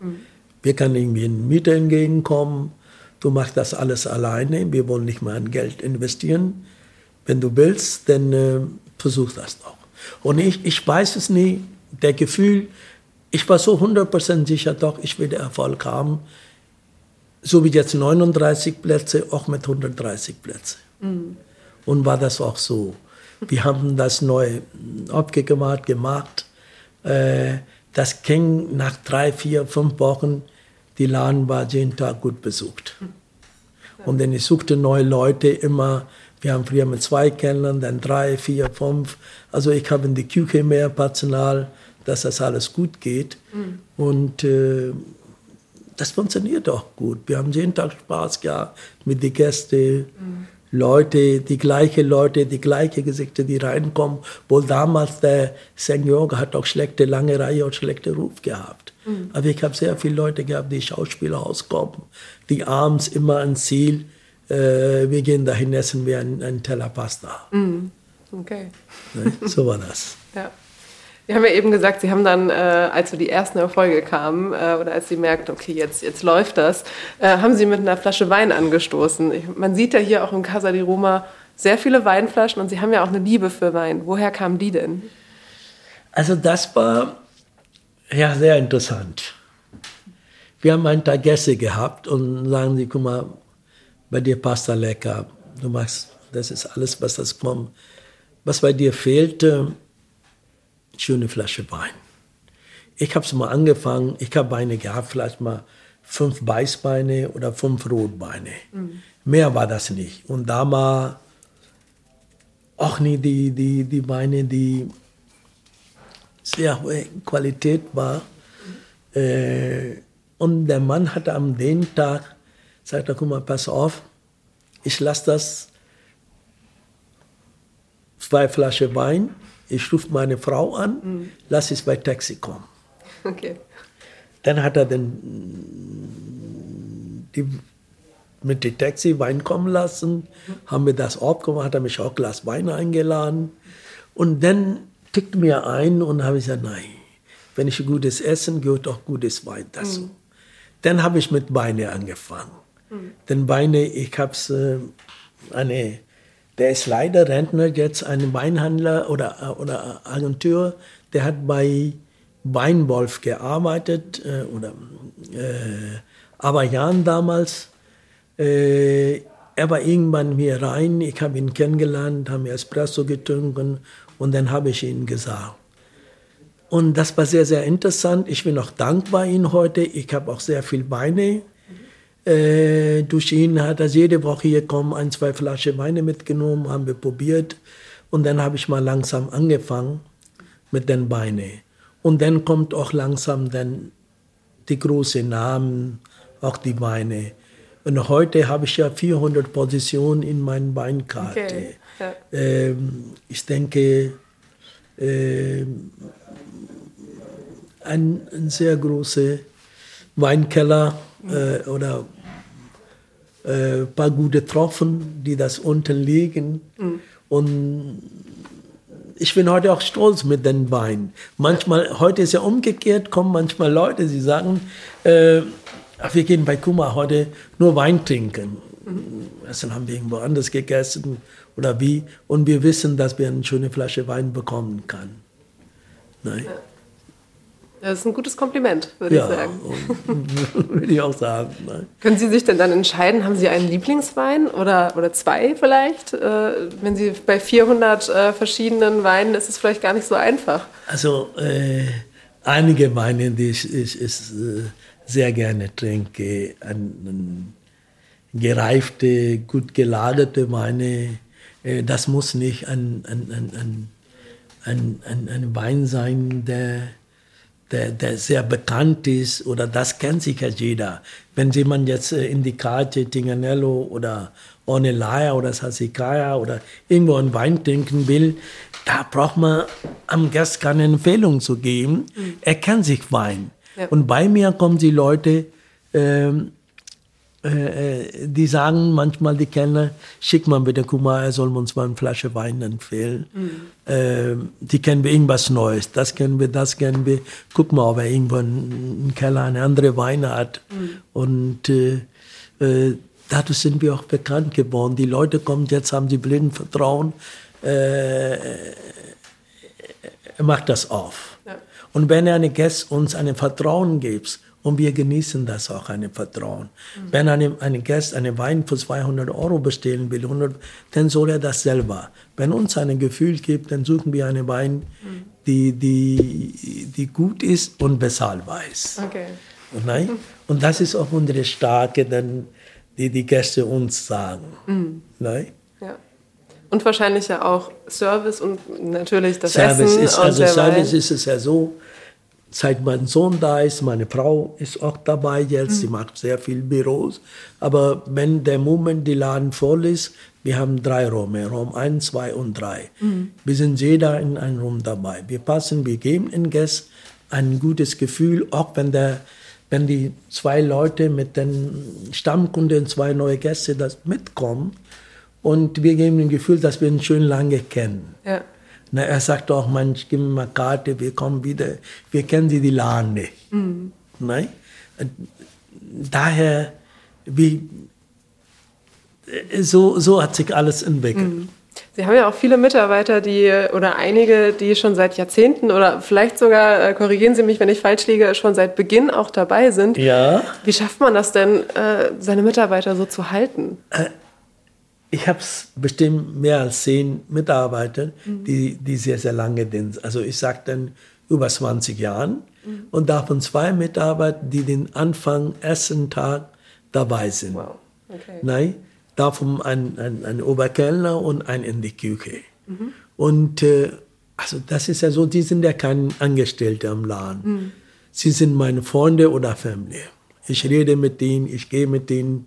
mhm. Wir können irgendwie in Miete entgegenkommen. Du machst das alles alleine. Wir wollen nicht mal ein Geld investieren. Wenn du willst, dann äh, versuch das doch. Und ich, ich weiß es nie. Der Gefühl, ich war so 100% sicher, doch, ich werde Erfolg haben. So wie jetzt 39 Plätze, auch mit 130 Plätzen. Mhm. Und war das auch so. Wir haben das neu abgemacht, gemacht. Äh, das ging nach drei, vier, fünf Wochen, die Laden war jeden Tag gut besucht. Und dann ich suchte neue Leute immer. Wir haben früher mit zwei Kellnern, dann drei, vier, fünf. Also ich habe in die Küche mehr Personal, dass das alles gut geht. Mhm. Und äh, das funktioniert auch gut. Wir haben jeden Tag Spaß gehabt mit den Gästen. Mhm. Leute, die gleichen Leute, die gleichen Gesichter, die reinkommen. Wohl damals der Senior hat auch schlechte lange Reihe und schlechte Ruf gehabt. Mhm. Aber ich habe sehr viele Leute gehabt, die Schauspieler auskommen, die abends immer ein Ziel, äh, wir gehen dahin, essen wir einen, einen Teller Pasta. Mhm. Okay. Ne? So war das. ja. Sie haben ja eben gesagt, Sie haben dann, äh, als so die ersten Erfolge kamen äh, oder als Sie merkten, okay, jetzt, jetzt läuft das, äh, haben Sie mit einer Flasche Wein angestoßen. Ich, man sieht ja hier auch im Casa di Roma sehr viele Weinflaschen und Sie haben ja auch eine Liebe für Wein. Woher kam die denn? Also das war ja sehr interessant. Wir haben einen Tag Gäste gehabt und sagen sie, guck mal, bei dir passt da lecker. Du machst, das ist alles, was das kommt. Was bei dir fehlte, schöne Flasche Wein. Ich habe es mal angefangen, ich habe Weine gehabt, vielleicht mal fünf Weißbeine oder fünf Rotbeine. Mhm. Mehr war das nicht. Und da war auch nie die, die, die Weine, die sehr hohe Qualität war. Mhm. Äh, und der Mann hatte am den Tag, sagte, guck mal, pass auf, ich lasse das zwei Flaschen Wein ich rufe meine Frau an, mhm. lass es bei Taxi kommen. Okay. Dann hat er den, die, mit dem Taxi Wein kommen lassen, mhm. haben wir das abgemacht, hat er mich auch ein Glas Wein eingeladen. Und dann tickt mir ein und habe ich gesagt, nein, wenn ich gutes Essen, gehört auch gutes Wein dazu. Mhm. Dann habe ich mit Weine angefangen. Mhm. Denn Weine, ich habe äh, eine der ist leider Rentner jetzt, ein Weinhandler oder, oder Agentur, der hat bei Weinwolf gearbeitet, äh, oder äh, aber Jan damals. Äh, er war irgendwann hier rein, ich habe ihn kennengelernt, haben Espresso getrunken und dann habe ich ihn gesagt. Und das war sehr, sehr interessant. Ich bin auch dankbar Ihnen heute. Ich habe auch sehr viel Weine äh, durch ihn hat er jede Woche hier kommen, ein, zwei Flaschen Weine mitgenommen, haben wir probiert. Und dann habe ich mal langsam angefangen mit den Weinen. Und dann kommt auch langsam dann die großen Namen, auch die Weine. Und heute habe ich ja 400 Positionen in meiner Weinkarte. Okay. Ja. Ähm, ich denke, äh, ein, ein sehr großer Weinkeller äh, oder äh, paar gute Tropfen, die das unten liegen. Mhm. Und ich bin heute auch stolz mit den Wein. Manchmal, heute ist ja umgekehrt, kommen manchmal Leute, die sagen, äh, ach, wir gehen bei Kuma heute nur Wein trinken. Mhm. Also haben wir irgendwo anders gegessen oder wie. Und wir wissen, dass wir eine schöne Flasche Wein bekommen können. Nein. Das ist ein gutes Kompliment, würde ja, ich sagen. würde ich auch sagen. Nein. Können Sie sich denn dann entscheiden, haben Sie einen Lieblingswein oder, oder zwei vielleicht? Äh, wenn Sie bei 400 äh, verschiedenen Weinen, ist es vielleicht gar nicht so einfach. Also äh, einige Weine, die ich, ich, ich äh, sehr gerne trinke, an, an gereifte, gut gelagerte Weine, äh, das muss nicht ein, ein, ein, ein, ein, ein Wein sein, der der, der sehr bekannt ist oder das kennt sich ja jeder. Wenn jemand jetzt äh, in die Karte Tinganello oder Ornellaia oder Sassicaia oder irgendwo einen Wein trinken will, da braucht man am Gast keine Empfehlung zu geben. Mhm. Er kennt sich Wein. Ja. Und bei mir kommen die Leute, ähm, äh, äh, die sagen manchmal, die Kellner, schick mal bitte, guck mal, er soll uns mal eine Flasche Wein empfehlen. Mhm. Äh, die kennen wir irgendwas Neues, das kennen wir, das kennen wir. Guck mal, ob er irgendwo im Keller eine andere Weine hat. Mhm. Und äh, äh, dadurch sind wir auch bekannt geworden. Die Leute kommen, jetzt haben sie blinden Vertrauen. Er macht das auf. Ja. Und wenn er eine Gäste uns ein Vertrauen gibt, und wir genießen das auch, ein Vertrauen. Mhm. Wenn ein, ein Gast einen Wein für 200 Euro bestellen will, 100, dann soll er das selber. Wenn uns ein Gefühl gibt, dann suchen wir einen Wein, mhm. die, die, die gut ist und bezahlbar ist. Okay. Nein? Und das ist auch unsere Stärke, dann, die die Gäste uns sagen. Mhm. Nein? Ja. Und wahrscheinlich ja auch Service und natürlich das Service Essen. Ist, also Service ist es ja so, seit mein Sohn da ist, meine Frau ist auch dabei jetzt, mhm. sie macht sehr viel Büros. Aber wenn der Moment die Laden voll ist, Wir haben drei Räume, Raum 1, 2 und 3. Mhm. Wir sind jeder in einem Raum dabei. Wir passen, wir geben den Gästen ein gutes Gefühl, auch wenn, der, wenn die zwei Leute mit den Stammkunden, zwei neue Gäste das mitkommen. Und wir geben ein Gefühl, dass wir ihn schön lange kennen. Ja. Na, er sagt auch, man, gib mir mal Karte, wir kommen wieder, wir kennen die, die Lande. Mhm. Nein? Daher, wie, so, so hat sich alles entwickelt. Mhm. Sie haben ja auch viele Mitarbeiter, die oder einige, die schon seit Jahrzehnten oder vielleicht sogar, äh, korrigieren Sie mich, wenn ich falsch liege, schon seit Beginn auch dabei sind. Ja. Wie schafft man das denn, äh, seine Mitarbeiter so zu halten? Äh, ich habe bestimmt mehr als zehn Mitarbeiter, mhm. die, die sehr, sehr lange sind. Also ich sage dann über 20 Jahren. Mhm. Und davon zwei Mitarbeiter, die den Anfang, ersten Tag dabei sind. Wow. Okay. Nein, davon ein, ein, ein Oberkellner und ein in die Küche. Mhm. Und äh, also das ist ja so, die sind ja kein Angestellter im Laden. Mhm. Sie sind meine Freunde oder Familie. Ich rede mit denen, ich gehe mit denen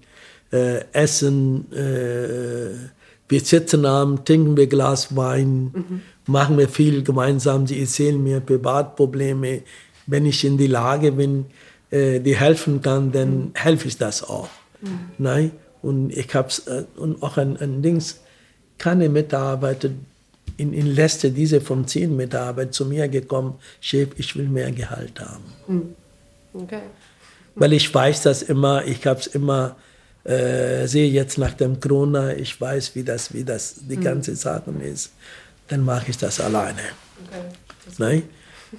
äh, essen, äh, wir sitzen abends, trinken wir Glas Wein, mhm. machen wir viel gemeinsam. Sie erzählen mir Privatprobleme. Wenn ich in die Lage bin, äh, die helfen kann, dann mhm. helfe ich das auch. Mhm. Nein? Und ich habe äh, und auch ein, ein Dings, keine Mitarbeiter in, in Leste, diese von zehn Mitarbeitern zu mir gekommen, Chef, ich will mehr Gehalt haben. Mhm. Okay. Weil ich weiß das immer, ich habe es immer, äh, sehe jetzt nach dem Corona, ich weiß, wie das, wie das die mhm. ganze Sache ist, dann mache ich das alleine. Okay. Das Nein?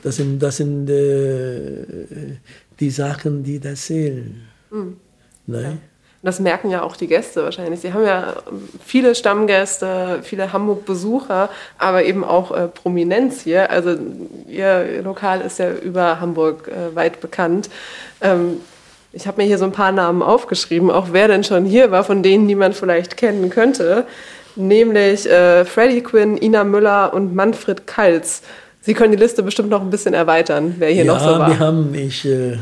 Das sind, das sind äh, die Sachen, die da zählen. Mhm. Nein? Ja. Das merken ja auch die Gäste wahrscheinlich. Sie haben ja viele Stammgäste, viele Hamburg-Besucher, aber eben auch äh, Prominenz hier. Also Ihr Lokal ist ja über Hamburg äh, weit bekannt. Ähm, ich habe mir hier so ein paar Namen aufgeschrieben, auch wer denn schon hier war, von denen, die man vielleicht kennen könnte. Nämlich äh, Freddie Quinn, Ina Müller und Manfred Kalz. Sie können die Liste bestimmt noch ein bisschen erweitern, wer hier ja, noch so war. Wir haben, ich, äh,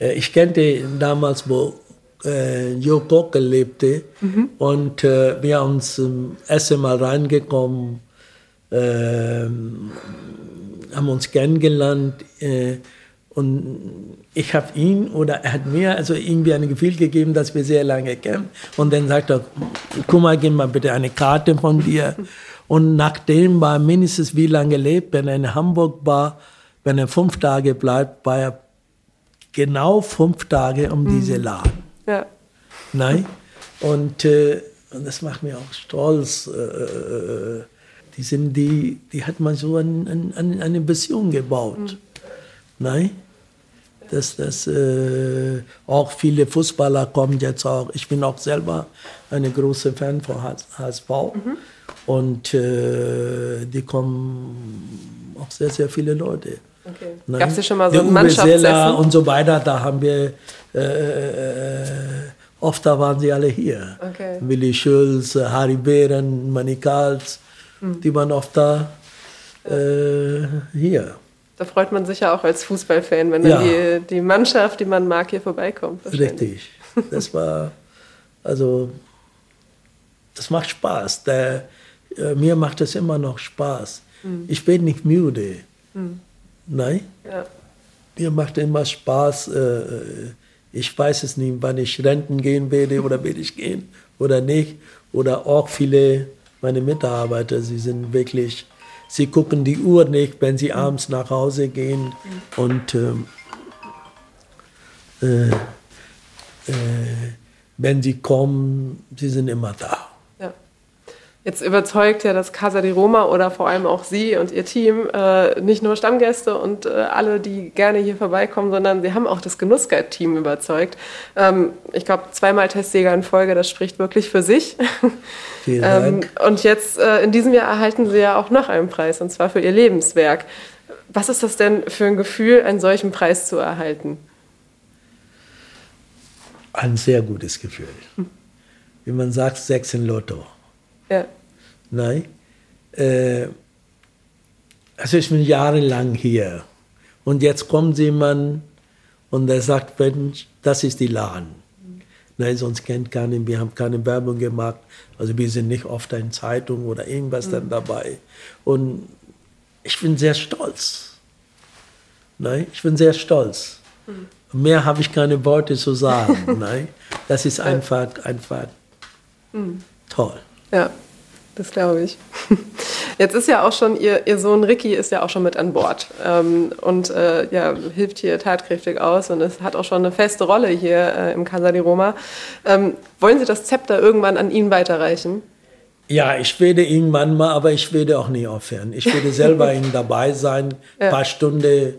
äh ich kannte damals, wo äh, Jo Koke lebte. Mhm. Und äh, wir uns zum ersten Mal reingekommen, äh, haben uns kennengelernt. Äh, und ich habe ihn oder er hat mir also irgendwie ein Gefühl gegeben, dass wir sehr lange kennen. Und dann sagt er, guck mal, gib mal bitte eine Karte von dir. Und nachdem war mindestens wie lange lebt, wenn er in Hamburg war, wenn er fünf Tage bleibt, war er genau fünf Tage um mhm. diese Laden. Ja. Nein. Und, äh, und das macht mir auch stolz. Äh, äh, die, sind die, die hat man so an, an, eine Beziehung gebaut. Mhm. Nein? Dass das äh, auch viele Fußballer kommen jetzt auch. Ich bin auch selber eine große Fan von HSV. Mhm. Und äh, die kommen auch sehr, sehr viele Leute. Okay. Gab es ja schon mal so ein Mannschaftsessen? und so weiter, da haben wir, äh, äh, oft da waren sie alle hier. Okay. Willi Schulz, Harry Behren, Manikals, hm. die waren oft da äh, hier. Da freut man sich ja auch als Fußballfan, wenn ja. die, die Mannschaft, die man mag, hier vorbeikommt. Richtig. Das war, also, das macht Spaß. Der, äh, mir macht es immer noch Spaß. Hm. Ich bin nicht müde. Hm. Nein. Ja. Mir macht immer Spaß. Äh, äh, ich weiß es nicht, wann ich Renten gehen werde oder will ich gehen oder nicht. Oder auch viele meine Mitarbeiter, sie sind wirklich, sie gucken die Uhr nicht, wenn sie abends nach Hause gehen. Und ähm, äh, äh, wenn sie kommen, sie sind immer da. Jetzt überzeugt ja das Casa di Roma oder vor allem auch Sie und Ihr Team äh, nicht nur Stammgäste und äh, alle, die gerne hier vorbeikommen, sondern Sie haben auch das Genussguide-Team überzeugt. Ähm, ich glaube, zweimal Testsieger in Folge, das spricht wirklich für sich. Vielen ähm, Dank. und jetzt äh, in diesem Jahr erhalten Sie ja auch noch einen Preis, und zwar für Ihr Lebenswerk. Was ist das denn für ein Gefühl, einen solchen Preis zu erhalten? Ein sehr gutes Gefühl. Wie man sagt, sechs in Lotto. Ja. Nein. Äh, also ich bin jahrelang hier. Und jetzt kommt jemand und der sagt, das ist die Laden. Nein, sonst kennt keiner, wir haben keine Werbung gemacht. Also wir sind nicht oft in Zeitung oder irgendwas mhm. dann dabei. Und ich bin sehr stolz. Nein, ich bin sehr stolz. Mhm. Mehr habe ich keine Worte zu sagen. Nein, das ist einfach, einfach mhm. toll. Ja, das glaube ich. Jetzt ist ja auch schon, ihr, ihr Sohn Ricky ist ja auch schon mit an Bord ähm, und äh, ja, hilft hier tatkräftig aus und es hat auch schon eine feste Rolle hier äh, im Casa di Roma. Ähm, wollen Sie das Zepter irgendwann an ihn weiterreichen? Ja, ich werde irgendwann mal, aber ich werde auch nie aufhören. Ich werde selber ihn dabei sein, ein ja. paar Stunden.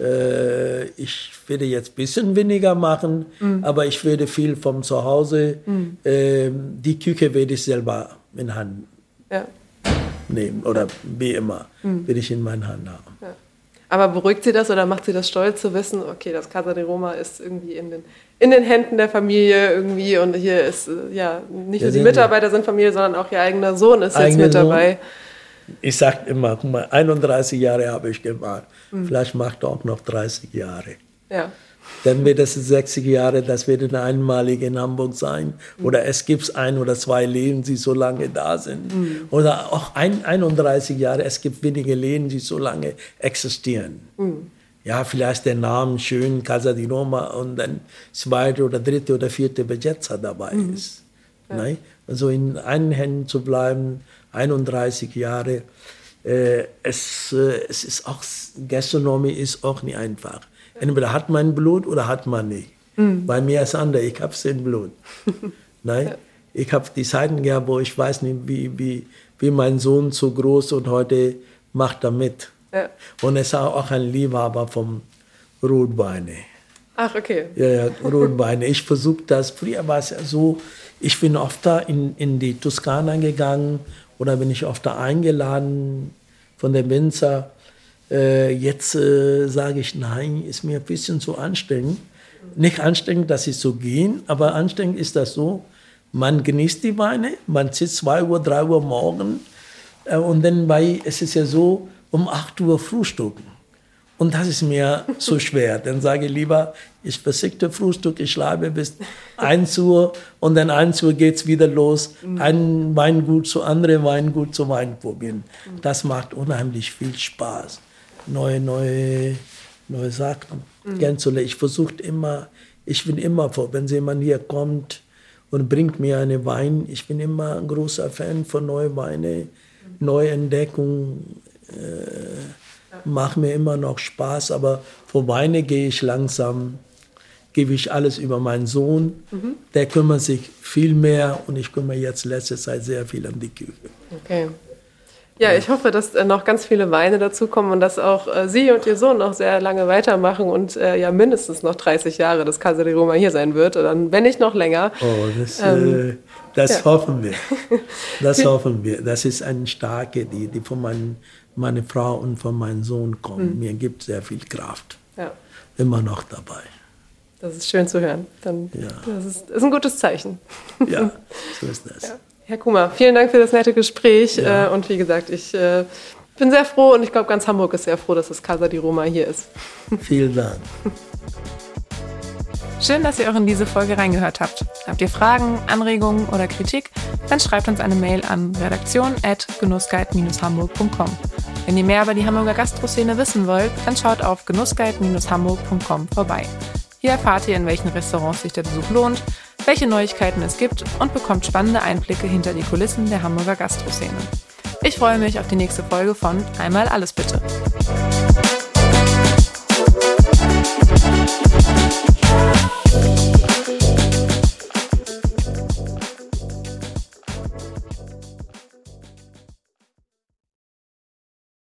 Äh, ich werde jetzt ein bisschen weniger machen, mhm. aber ich werde viel vom Zuhause. Mhm. Äh, die Küche werde ich selber in Hand ja. nehmen oder wie immer, mhm. werde ich in meinen Hand haben. Ja. Aber beruhigt Sie das oder macht Sie das stolz zu wissen, okay, das Casa de Roma ist irgendwie in den, in den Händen der Familie irgendwie und hier ist äh, ja nicht nur die Mitarbeiter sind Familie, sondern auch Ihr eigener Sohn ist jetzt mit dabei. Ich sage immer, 31 Jahre habe ich gemacht. Mhm. Vielleicht macht er auch noch 30 Jahre. Ja. Dann wird es 60 Jahre, das wird eine einmalige in Hamburg sein. Oder es gibt ein oder zwei Läden, die so lange da sind. Mhm. Oder auch ein, 31 Jahre, es gibt wenige Läden, die so lange existieren. Mhm. Ja, vielleicht der Name schön, Casa di Roma und dann zweite oder dritte oder vierte Besetzer dabei mhm. ist. Ja. Nein? Also in einen Händen zu bleiben, 31 Jahre, äh, es, äh, es ist auch, Gastronomie ist auch nicht einfach. Entweder hat man Blut oder hat man nicht. Mhm. Bei mir ist es anders, ich habe es in Blut. Nein? Ja. Ich habe die Zeiten gehabt, wo ich weiß nicht, wie, wie, wie mein Sohn so groß und heute macht er mit. Ja. Und er ist auch ein Liebhaber vom Rotweine. Ach, okay. Ja, ja, Rotweine. Ich versuche das, früher war es ja so, ich bin oft da in, in die Toskana gegangen oder bin ich oft da eingeladen von der Winzer äh, jetzt äh, sage ich, nein, ist mir ein bisschen zu anstrengend. Nicht anstrengend, dass sie so gehen, aber anstrengend ist das so, man genießt die Weine, man sitzt 2 Uhr, 3 Uhr morgen äh, und dann bei, es ist ja so, um 8 Uhr frühstücken. Und das ist mir so schwer. Dann sage ich lieber, ich versickte Frühstück, ich schlafe bis 1 Uhr und dann 1 Uhr geht es wieder los. Ein Weingut zu anderen Weingut zu Wein probieren. Das macht unheimlich viel Spaß neue, neue, neue Sachen mhm. kennenzulernen. Ich versuche immer, ich bin immer vor, wenn jemand hier kommt und bringt mir einen Wein, ich bin immer ein großer Fan von neuen Weinen, mhm. Neuentdeckungen. Äh, macht mir immer noch Spaß, aber vor Weine gehe ich langsam, gebe ich alles über meinen Sohn. Mhm. Der kümmert sich viel mehr und ich kümmere jetzt letzte Zeit sehr viel um die Küche. Okay. Ja, ich hoffe, dass äh, noch ganz viele Weine dazukommen und dass auch äh, Sie und Ihr Sohn noch sehr lange weitermachen und äh, ja mindestens noch 30 Jahre das Casa de Roma hier sein wird, oder wenn nicht noch länger. Oh, das, ähm, äh, das ja. hoffen wir. Das hoffen wir. Das ist eine starke, die, die von mein, meiner Frau und von meinem Sohn kommt. Mhm. Mir gibt sehr viel Kraft. Ja. Immer noch dabei. Das ist schön zu hören. Dann, ja. Das ist, ist ein gutes Zeichen. Ja, so ist das. Ja. Herr Kuma, vielen Dank für das nette Gespräch. Ja. Äh, und wie gesagt, ich äh, bin sehr froh und ich glaube, ganz Hamburg ist sehr froh, dass das Casa di Roma hier ist. Vielen Dank. Schön, dass ihr auch in diese Folge reingehört habt. Habt ihr Fragen, Anregungen oder Kritik? Dann schreibt uns eine Mail an redaktion.genussguide-hamburg.com. Wenn ihr mehr über die Hamburger Gastroszene wissen wollt, dann schaut auf genussguide-hamburg.com vorbei. Hier erfahrt ihr, in welchen Restaurants sich der Besuch lohnt, welche Neuigkeiten es gibt und bekommt spannende Einblicke hinter die Kulissen der Hamburger Gastroszene. Ich freue mich auf die nächste Folge von Einmal alles bitte.